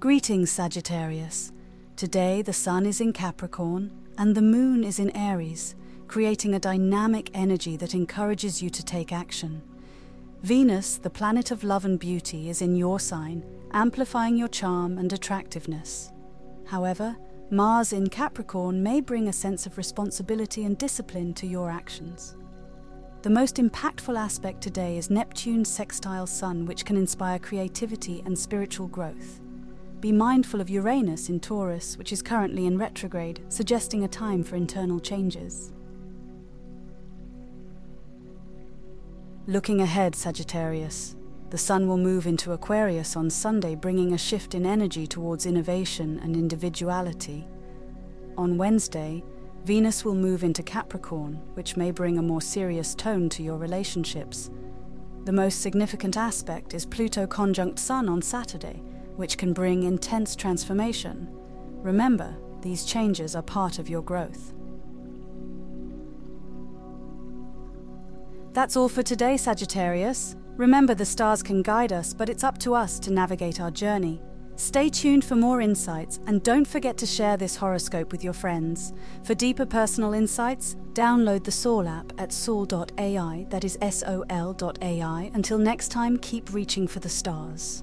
Greetings, Sagittarius. Today the Sun is in Capricorn and the Moon is in Aries, creating a dynamic energy that encourages you to take action. Venus, the planet of love and beauty, is in your sign, amplifying your charm and attractiveness. However, Mars in Capricorn may bring a sense of responsibility and discipline to your actions. The most impactful aspect today is Neptune's sextile Sun, which can inspire creativity and spiritual growth. Be mindful of Uranus in Taurus, which is currently in retrograde, suggesting a time for internal changes. Looking ahead, Sagittarius, the Sun will move into Aquarius on Sunday, bringing a shift in energy towards innovation and individuality. On Wednesday, Venus will move into Capricorn, which may bring a more serious tone to your relationships. The most significant aspect is Pluto conjunct Sun on Saturday, which can bring intense transformation. Remember, these changes are part of your growth. That's all for today, Sagittarius. Remember, the stars can guide us, but it's up to us to navigate our journey. Stay tuned for more insights and don't forget to share this horoscope with your friends. For deeper personal insights, download the Sol app at sol.ai, that is S O L.ai. Until next time, keep reaching for the stars.